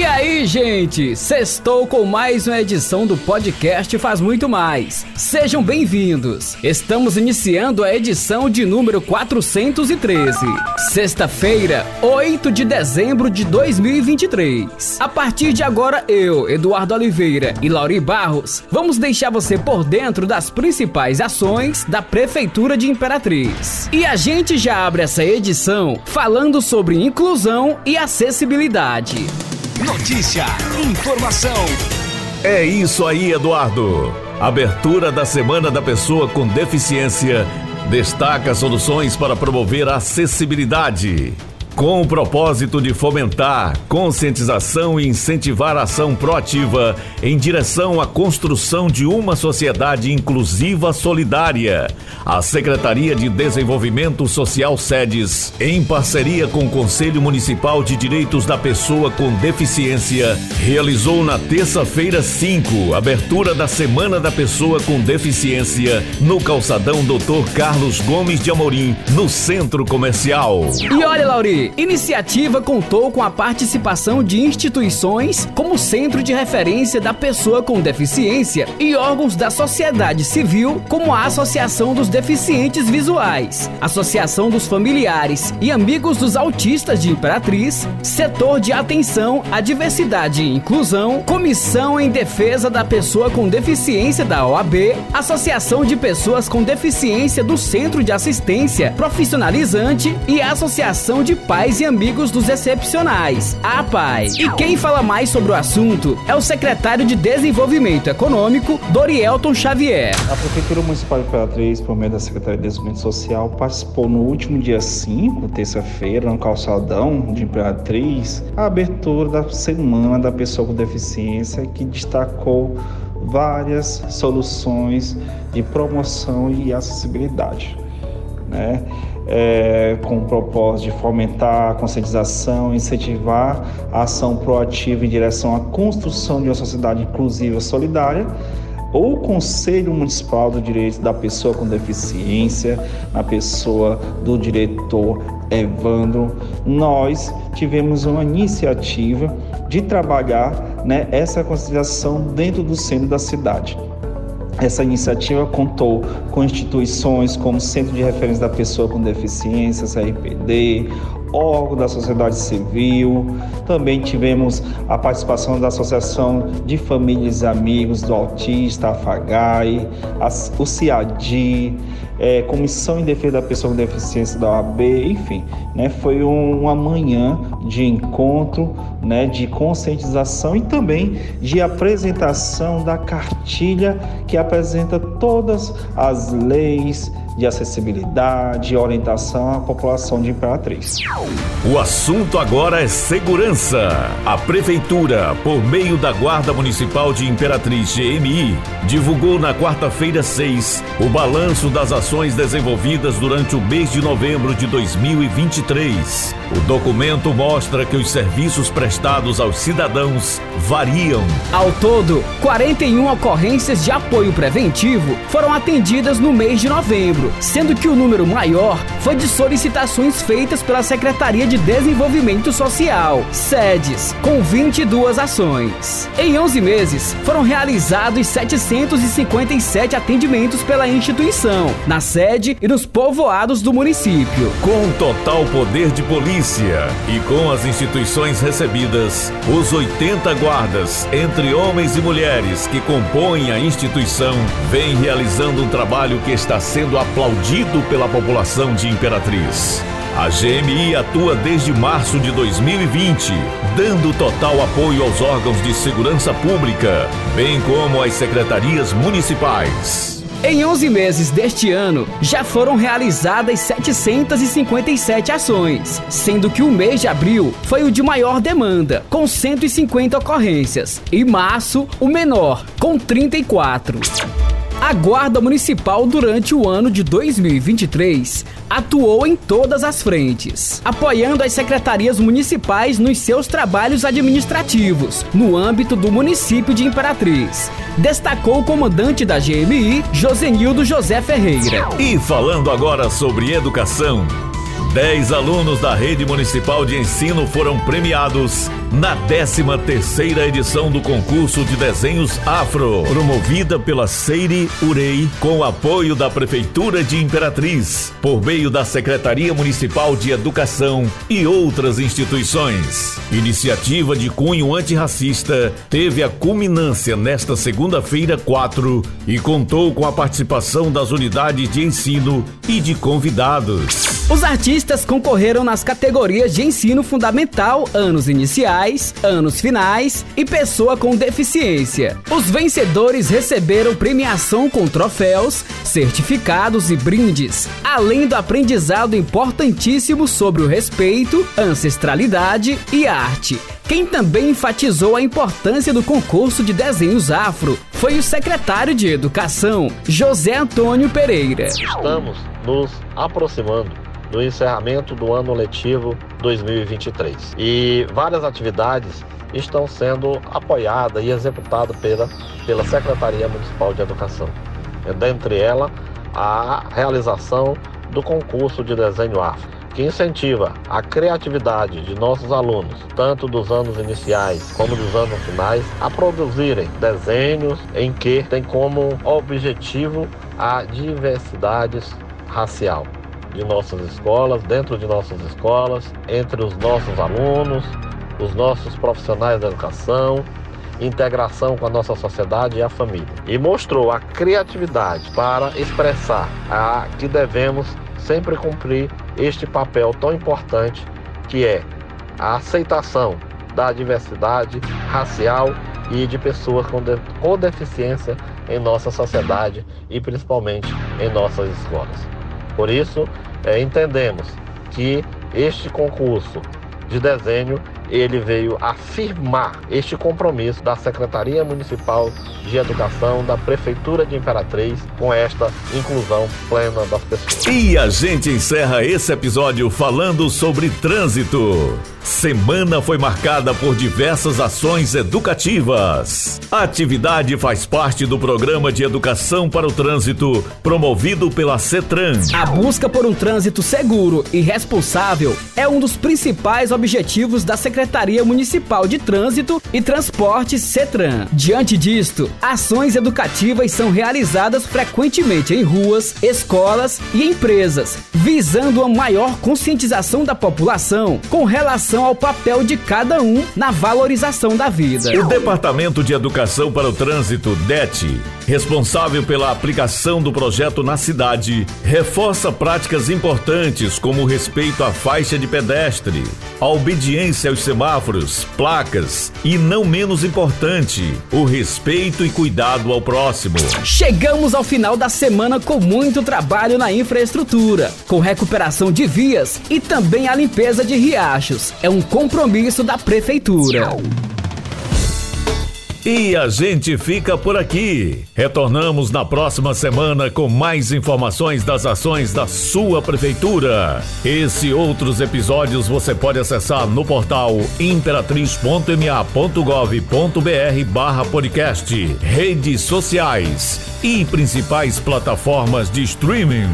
E aí, gente? Sextou com mais uma edição do podcast Faz Muito Mais. Sejam bem-vindos. Estamos iniciando a edição de número 413. Sexta-feira, 8 de dezembro de 2023. A partir de agora, eu, Eduardo Oliveira e Lauri Barros, vamos deixar você por dentro das principais ações da Prefeitura de Imperatriz. E a gente já abre essa edição falando sobre inclusão e acessibilidade. Notícia, informação. É isso aí, Eduardo. Abertura da Semana da Pessoa com Deficiência destaca soluções para promover a acessibilidade. Com o propósito de fomentar conscientização e incentivar ação proativa em direção à construção de uma sociedade inclusiva solidária, a Secretaria de Desenvolvimento Social SEDES, em parceria com o Conselho Municipal de Direitos da Pessoa com Deficiência, realizou na terça-feira 5 abertura da Semana da Pessoa com Deficiência no calçadão Dr. Carlos Gomes de Amorim, no Centro Comercial. E olha, Lauri, iniciativa contou com a participação de instituições como Centro de Referência da Pessoa com Deficiência e órgãos da sociedade civil, como a Associação dos Deficientes Visuais, Associação dos Familiares e Amigos dos Autistas de Imperatriz, Setor de Atenção à Diversidade e Inclusão, Comissão em Defesa da Pessoa com Deficiência da OAB, Associação de Pessoas com Deficiência do Centro de Assistência Profissionalizante e Associação de Pais e amigos dos excepcionais, a PAI. E quem fala mais sobre o assunto é o secretário de Desenvolvimento Econômico, Dorielton Xavier. A Prefeitura Municipal de Imperatriz, por meio da Secretaria de Desenvolvimento Social, participou no último dia 5, terça-feira, no calçadão de Imperatriz, a abertura da Semana da Pessoa com Deficiência, que destacou várias soluções de promoção e acessibilidade. Né? é, com o propósito de fomentar a conscientização, incentivar a ação proativa em direção à construção de uma sociedade inclusiva solidária, o Conselho Municipal do Direito da Pessoa com Deficiência, na pessoa do diretor Evandro, nós tivemos uma iniciativa de trabalhar né, essa conscientização dentro do centro da cidade. Essa iniciativa contou com instituições como Centro de Referência da Pessoa com Deficiência, CRPD, órgão da sociedade civil, também tivemos a participação da Associação de Famílias e Amigos do Autista, a FAGAI, o CIADI, é, Comissão em Defesa da Pessoa com Deficiência da OAB, enfim, né, foi um, uma manhã de encontro, né, de conscientização e também de apresentação da cartilha que apresenta todas as leis, de acessibilidade e orientação à população de Imperatriz. O assunto agora é segurança. A Prefeitura, por meio da Guarda Municipal de Imperatriz GMI, divulgou na quarta-feira 6 o balanço das ações desenvolvidas durante o mês de novembro de 2023. O documento mostra que os serviços prestados aos cidadãos variam. Ao todo, 41 ocorrências de apoio preventivo foram atendidas no mês de novembro sendo que o número maior foi de solicitações feitas pela Secretaria de Desenvolvimento Social, SEDES, com 22 ações. Em 11 meses, foram realizados 757 atendimentos pela instituição, na sede e nos povoados do município. Com total poder de polícia e com as instituições recebidas, os 80 guardas, entre homens e mulheres que compõem a instituição, vêm realizando um trabalho que está sendo aplaudido aplaudido pela população de Imperatriz. A GMI atua desde março de 2020, dando total apoio aos órgãos de segurança pública, bem como às secretarias municipais. Em 11 meses deste ano, já foram realizadas 757 ações, sendo que o mês de abril foi o de maior demanda, com 150 ocorrências, e março, o menor, com 34. A Guarda Municipal, durante o ano de 2023, atuou em todas as frentes, apoiando as secretarias municipais nos seus trabalhos administrativos, no âmbito do município de Imperatriz. Destacou o comandante da GMI, Josenildo José Ferreira. E falando agora sobre educação, 10 alunos da rede municipal de ensino foram premiados na 13 terceira edição do concurso de desenhos afro, promovida pela Seire Urei, com apoio da Prefeitura de Imperatriz, por meio da Secretaria Municipal de Educação e outras instituições. Iniciativa de cunho antirracista teve a culminância nesta segunda-feira 4 e contou com a participação das unidades de ensino e de convidados. Os artistas concorreram nas categorias de ensino fundamental, anos iniciais, anos finais e pessoa com deficiência. Os vencedores receberam premiação com troféus, certificados e brindes, além do aprendizado importantíssimo sobre o respeito, ancestralidade e arte. Quem também enfatizou a importância do concurso de desenhos afro foi o secretário de Educação, José Antônio Pereira. Estamos nos aproximando do encerramento do ano letivo 2023. E várias atividades estão sendo apoiadas e executadas pela, pela Secretaria Municipal de Educação. Dentre elas, a realização do concurso de desenho afro, que incentiva a criatividade de nossos alunos, tanto dos anos iniciais como dos anos finais, a produzirem desenhos em que tem como objetivo a diversidade racial de nossas escolas, dentro de nossas escolas, entre os nossos alunos, os nossos profissionais da educação, integração com a nossa sociedade e a família. E mostrou a criatividade para expressar a que devemos sempre cumprir este papel tão importante que é a aceitação da diversidade racial e de pessoas com, de, com deficiência em nossa sociedade e principalmente em nossas escolas. Por isso, é, entendemos que este concurso de desenho ele veio afirmar este compromisso da Secretaria Municipal de Educação da Prefeitura de Imperatriz com esta inclusão plena das pessoas. E a gente encerra esse episódio falando sobre trânsito. Semana foi marcada por diversas ações educativas. A atividade faz parte do programa de educação para o trânsito promovido pela CETRAN. A busca por um trânsito seguro e responsável é um dos principais objetivos da Secretaria Secretaria Municipal de Trânsito e Transportes CETRAN. Diante disto, ações educativas são realizadas frequentemente em ruas, escolas e empresas, visando a maior conscientização da população com relação ao papel de cada um na valorização da vida. O Departamento de Educação para o Trânsito, DET, responsável pela aplicação do projeto na cidade, reforça práticas importantes como o respeito à faixa de pedestre, a obediência aos semáforos, placas e, não menos importante, o respeito e cuidado ao próximo. Chegamos ao final da semana com muito trabalho na infraestrutura, com recuperação de vias e também a limpeza de riachos. É um compromisso da Prefeitura. E a gente fica por aqui. Retornamos na próxima semana com mais informações das ações da sua prefeitura. Esse e outros episódios você pode acessar no portal imperatriz.ma.gov.br barra podcast, redes sociais e principais plataformas de streaming.